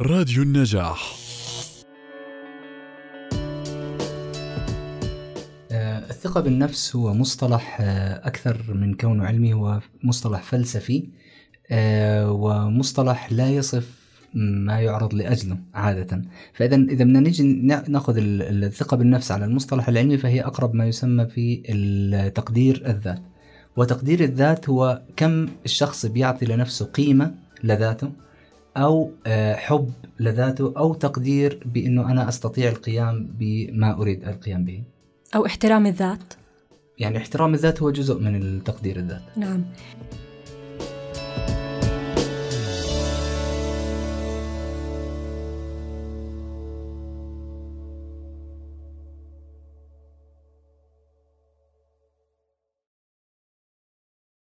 راديو النجاح. آه، الثقة بالنفس هو مصطلح آه، أكثر من كونه علمي هو مصطلح فلسفي آه، ومصطلح لا يصف ما يعرض لأجله عادة. فإذا إذا بدنا نجي نا- ناخذ ال- الثقة بالنفس على المصطلح العلمي فهي أقرب ما يسمى في تقدير الذات. وتقدير الذات هو كم الشخص بيعطي لنفسه قيمة لذاته أو آه، حب لذاته أو تقدير بأنه أنا أستطيع القيام بما أريد القيام به. أو احترام الذات. يعني احترام الذات هو جزء من التقدير الذات. نعم.